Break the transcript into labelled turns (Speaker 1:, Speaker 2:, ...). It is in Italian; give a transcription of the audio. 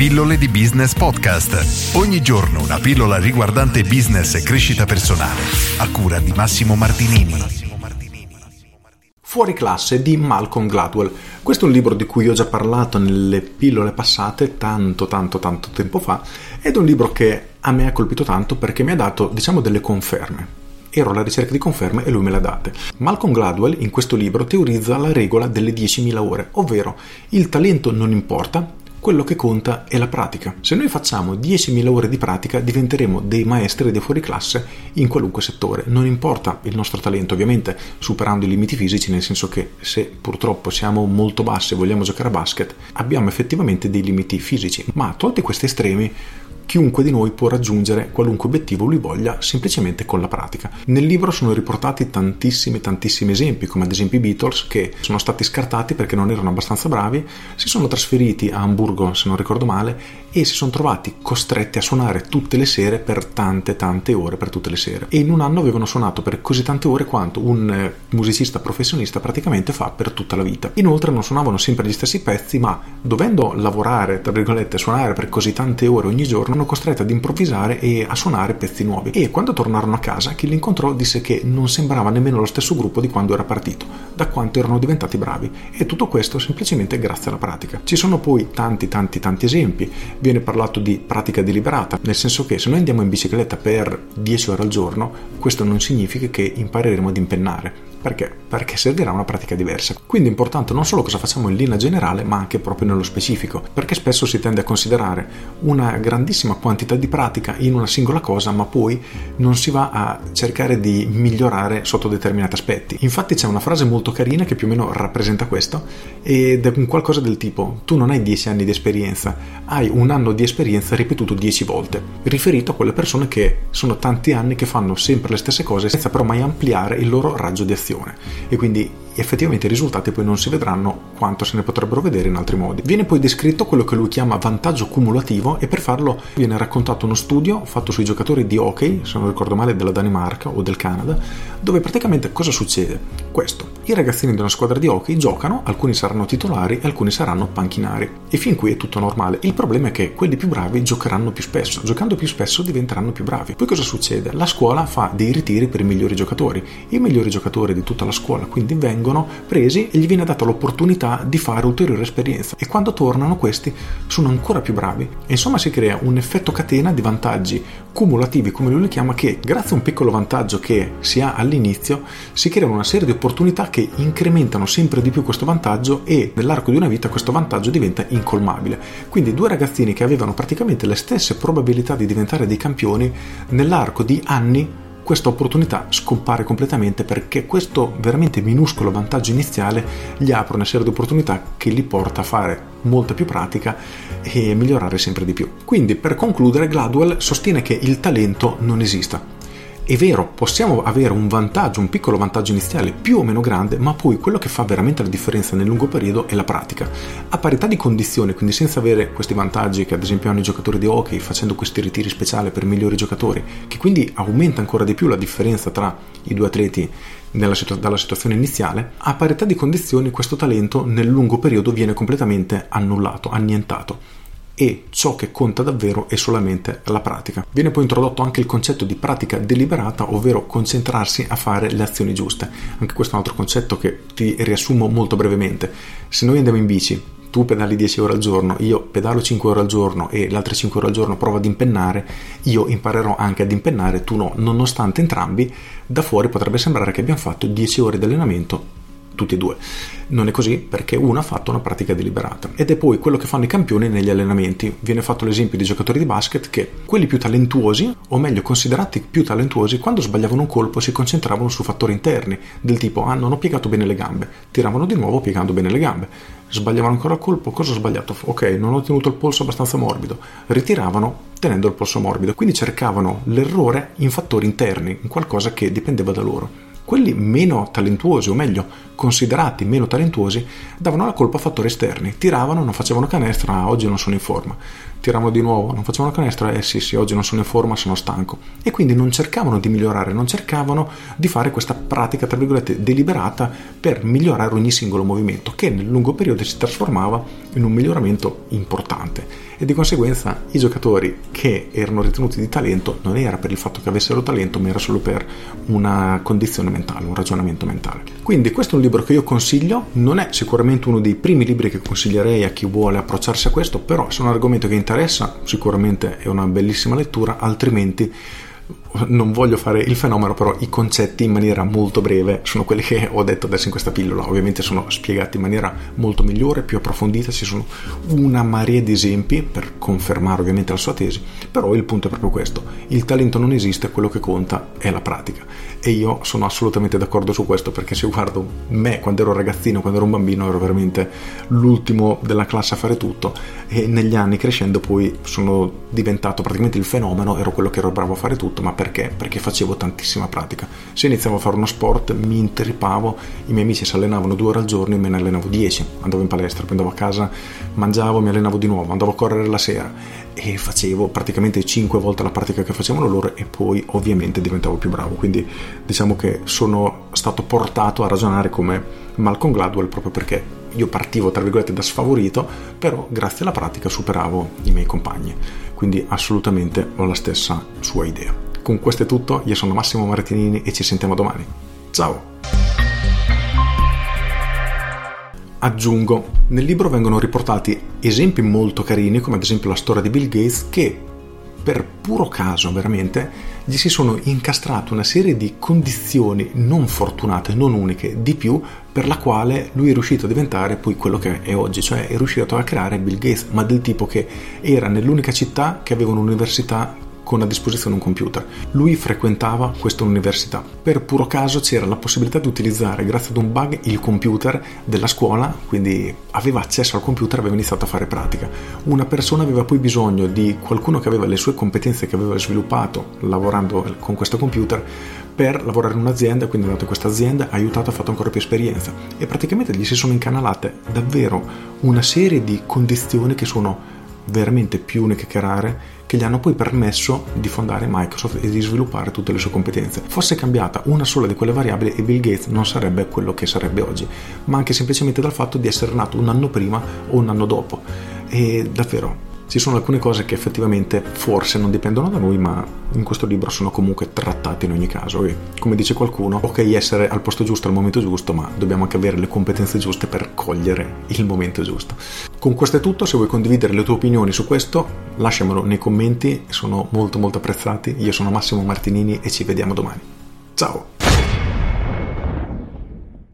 Speaker 1: Pillole di Business Podcast. Ogni giorno una pillola riguardante business e crescita personale. A cura di Massimo Martinini.
Speaker 2: Fuori classe di Malcolm Gladwell. Questo è un libro di cui ho già parlato nelle pillole passate tanto tanto tanto tempo fa ed è un libro che a me ha colpito tanto perché mi ha dato diciamo delle conferme ero alla ricerca di conferme e lui me le ha date. Malcolm Gladwell in questo libro teorizza la regola delle 10.000 ore, ovvero il talento non importa, quello che conta è la pratica. Se noi facciamo 10.000 ore di pratica diventeremo dei maestri dei fuori classe in qualunque settore. Non importa il nostro talento, ovviamente superando i limiti fisici, nel senso che se purtroppo siamo molto bassi e vogliamo giocare a basket, abbiamo effettivamente dei limiti fisici. Ma tolti questi estremi, chiunque di noi può raggiungere qualunque obiettivo lui voglia semplicemente con la pratica. Nel libro sono riportati tantissimi tantissimi esempi, come ad esempio i Beatles che sono stati scartati perché non erano abbastanza bravi, si sono trasferiti a Hamburgo, se non ricordo male, e si sono trovati costretti a suonare tutte le sere per tante tante ore, per tutte le sere. E in un anno avevano suonato per così tante ore quanto un eh, musicista professionista praticamente fa per tutta la vita. Inoltre non suonavano sempre gli stessi pezzi, ma dovendo lavorare, tra virgolette, suonare per così tante ore ogni giorno, erano costretti ad improvvisare e a suonare pezzi nuovi. E quando tornarono a casa, chi li incontrò disse che non sembrava nemmeno lo stesso gruppo di quando era partito, da quanto erano diventati bravi. E tutto questo semplicemente grazie alla pratica. Ci sono poi tanti, tanti, tanti esempi. Viene parlato di pratica deliberata, nel senso che se noi andiamo in bicicletta per 10 ore al giorno, questo non significa che impareremo ad impennare perché? Perché servirà una pratica diversa. Quindi è importante non solo cosa facciamo in linea generale, ma anche proprio nello specifico, perché spesso si tende a considerare una grandissima quantità di pratica in una singola cosa, ma poi non si va a cercare di migliorare sotto determinati aspetti. Infatti c'è una frase molto carina che più o meno rappresenta questo ed è un qualcosa del tipo tu non hai 10 anni di esperienza, hai un anno di esperienza ripetuto 10 volte, riferito a quelle persone che sono tanti anni che fanno sempre le stesse cose senza però mai ampliare il loro raggio di azione situazione e quindi effettivamente i risultati poi non si vedranno quanto se ne potrebbero vedere in altri modi. Viene poi descritto quello che lui chiama vantaggio cumulativo e per farlo viene raccontato uno studio fatto sui giocatori di hockey, se non ricordo male della Danimarca o del Canada, dove praticamente cosa succede? Questo, i ragazzini di una squadra di hockey giocano, alcuni saranno titolari e alcuni saranno panchinari e fin qui è tutto normale. Il problema è che quelli più bravi giocheranno più spesso, giocando più spesso diventeranno più bravi. Poi cosa succede? La scuola fa dei ritiri per i migliori giocatori, i migliori giocatori di tutta la scuola quindi vengono presi e gli viene data l'opportunità di fare ulteriore esperienza. E quando tornano questi sono ancora più bravi. E insomma si crea un effetto catena di vantaggi cumulativi come lui li chiama che grazie a un piccolo vantaggio che si ha all'inizio si creano una serie di opportunità che incrementano sempre di più questo vantaggio e nell'arco di una vita questo vantaggio diventa incolmabile. Quindi due ragazzini che avevano praticamente le stesse probabilità di diventare dei campioni nell'arco di anni questa opportunità scompare completamente perché questo veramente minuscolo vantaggio iniziale gli apre una serie di opportunità che li porta a fare molta più pratica e migliorare sempre di più. Quindi per concludere Gladwell sostiene che il talento non esista è vero, possiamo avere un vantaggio, un piccolo vantaggio iniziale più o meno grande, ma poi quello che fa veramente la differenza nel lungo periodo è la pratica. A parità di condizioni, quindi senza avere questi vantaggi che ad esempio hanno i giocatori di hockey facendo questi ritiri speciali per migliori giocatori, che quindi aumenta ancora di più la differenza tra i due atleti situ- dalla situazione iniziale, a parità di condizioni questo talento nel lungo periodo viene completamente annullato, annientato e ciò che conta davvero è solamente la pratica. Viene poi introdotto anche il concetto di pratica deliberata, ovvero concentrarsi a fare le azioni giuste. Anche questo è un altro concetto che ti riassumo molto brevemente. Se noi andiamo in bici, tu pedali 10 ore al giorno, io pedalo 5 ore al giorno e le altre 5 ore al giorno provo ad impennare, io imparerò anche ad impennare, tu no. Nonostante entrambi, da fuori potrebbe sembrare che abbiamo fatto 10 ore di allenamento tutti e due. Non è così perché uno ha fatto una pratica deliberata ed è poi quello che fanno i campioni negli allenamenti. Viene fatto l'esempio di giocatori di basket che quelli più talentuosi, o meglio considerati più talentuosi, quando sbagliavano un colpo si concentravano su fattori interni, del tipo ah non ho piegato bene le gambe, tiravano di nuovo piegando bene le gambe. Sbagliavano ancora il colpo, cosa ho sbagliato? Ok, non ho tenuto il polso abbastanza morbido. Ritiravano tenendo il polso morbido, quindi cercavano l'errore in fattori interni, in qualcosa che dipendeva da loro. Quelli meno talentuosi, o meglio, considerati meno talentuosi, davano la colpa a fattori esterni. Tiravano, non facevano canestra, oggi non sono in forma. Tiravano di nuovo, non facevano canestra, eh sì sì, oggi non sono in forma, sono stanco. E quindi non cercavano di migliorare, non cercavano di fare questa pratica, tra virgolette, deliberata per migliorare ogni singolo movimento, che nel lungo periodo si trasformava in un miglioramento importante e di conseguenza i giocatori che erano ritenuti di talento non era per il fatto che avessero talento ma era solo per una condizione mentale, un ragionamento mentale. Quindi questo è un libro che io consiglio, non è sicuramente uno dei primi libri che consiglierei a chi vuole approcciarsi a questo, però se è un argomento che interessa sicuramente è una bellissima lettura, altrimenti non voglio fare il fenomeno, però i concetti in maniera molto breve sono quelli che ho detto adesso in questa pillola. Ovviamente sono spiegati in maniera molto migliore, più approfondita, ci sono una marea di esempi per confermare ovviamente la sua tesi, però il punto è proprio questo. Il talento non esiste, quello che conta è la pratica. E io sono assolutamente d'accordo su questo perché se guardo me quando ero ragazzino, quando ero un bambino, ero veramente l'ultimo della classe a fare tutto e negli anni crescendo poi sono diventato praticamente il fenomeno, ero quello che ero bravo a fare tutto, ma perché? Perché facevo tantissima pratica. Se iniziavo a fare uno sport mi intrippavo, i miei amici si allenavano due ore al giorno e me ne allenavo dieci. Andavo in palestra, poi andavo a casa, mangiavo, mi allenavo di nuovo, andavo a correre la sera e facevo praticamente cinque volte la pratica che facevano loro e poi ovviamente diventavo più bravo. Quindi diciamo che sono stato portato a ragionare come Malcolm Gladwell proprio perché io partivo tra virgolette da sfavorito, però grazie alla pratica superavo i miei compagni. Quindi assolutamente ho la stessa sua idea. Con questo è tutto, io sono Massimo Martinini e ci sentiamo domani. Ciao! Aggiungo, nel libro vengono riportati esempi molto carini, come ad esempio la storia di Bill Gates, che per puro caso veramente gli si sono incastrate una serie di condizioni non fortunate, non uniche, di più, per la quale lui è riuscito a diventare poi quello che è oggi, cioè è riuscito a creare Bill Gates, ma del tipo che era nell'unica città che aveva un'università con a disposizione un computer. Lui frequentava questa università. Per puro caso c'era la possibilità di utilizzare, grazie ad un bug, il computer della scuola, quindi aveva accesso al computer, aveva iniziato a fare pratica. Una persona aveva poi bisogno di qualcuno che aveva le sue competenze che aveva sviluppato lavorando con questo computer per lavorare in un'azienda, quindi è andato in questa azienda, ha aiutato, ha fatto ancora più esperienza e praticamente gli si sono incanalate davvero una serie di condizioni che sono veramente più uniche che rare che gli hanno poi permesso di fondare Microsoft e di sviluppare tutte le sue competenze. Fosse cambiata una sola di quelle variabili e Bill Gates non sarebbe quello che sarebbe oggi, ma anche semplicemente dal fatto di essere nato un anno prima o un anno dopo. E davvero ci sono alcune cose che effettivamente forse non dipendono da noi, ma in questo libro sono comunque trattate in ogni caso. E come dice qualcuno, ok essere al posto giusto al momento giusto, ma dobbiamo anche avere le competenze giuste per cogliere il momento giusto. Con questo è tutto, se vuoi condividere le tue opinioni su questo, lasciamelo nei commenti, sono molto molto apprezzati. Io sono Massimo Martinini e ci vediamo domani. Ciao!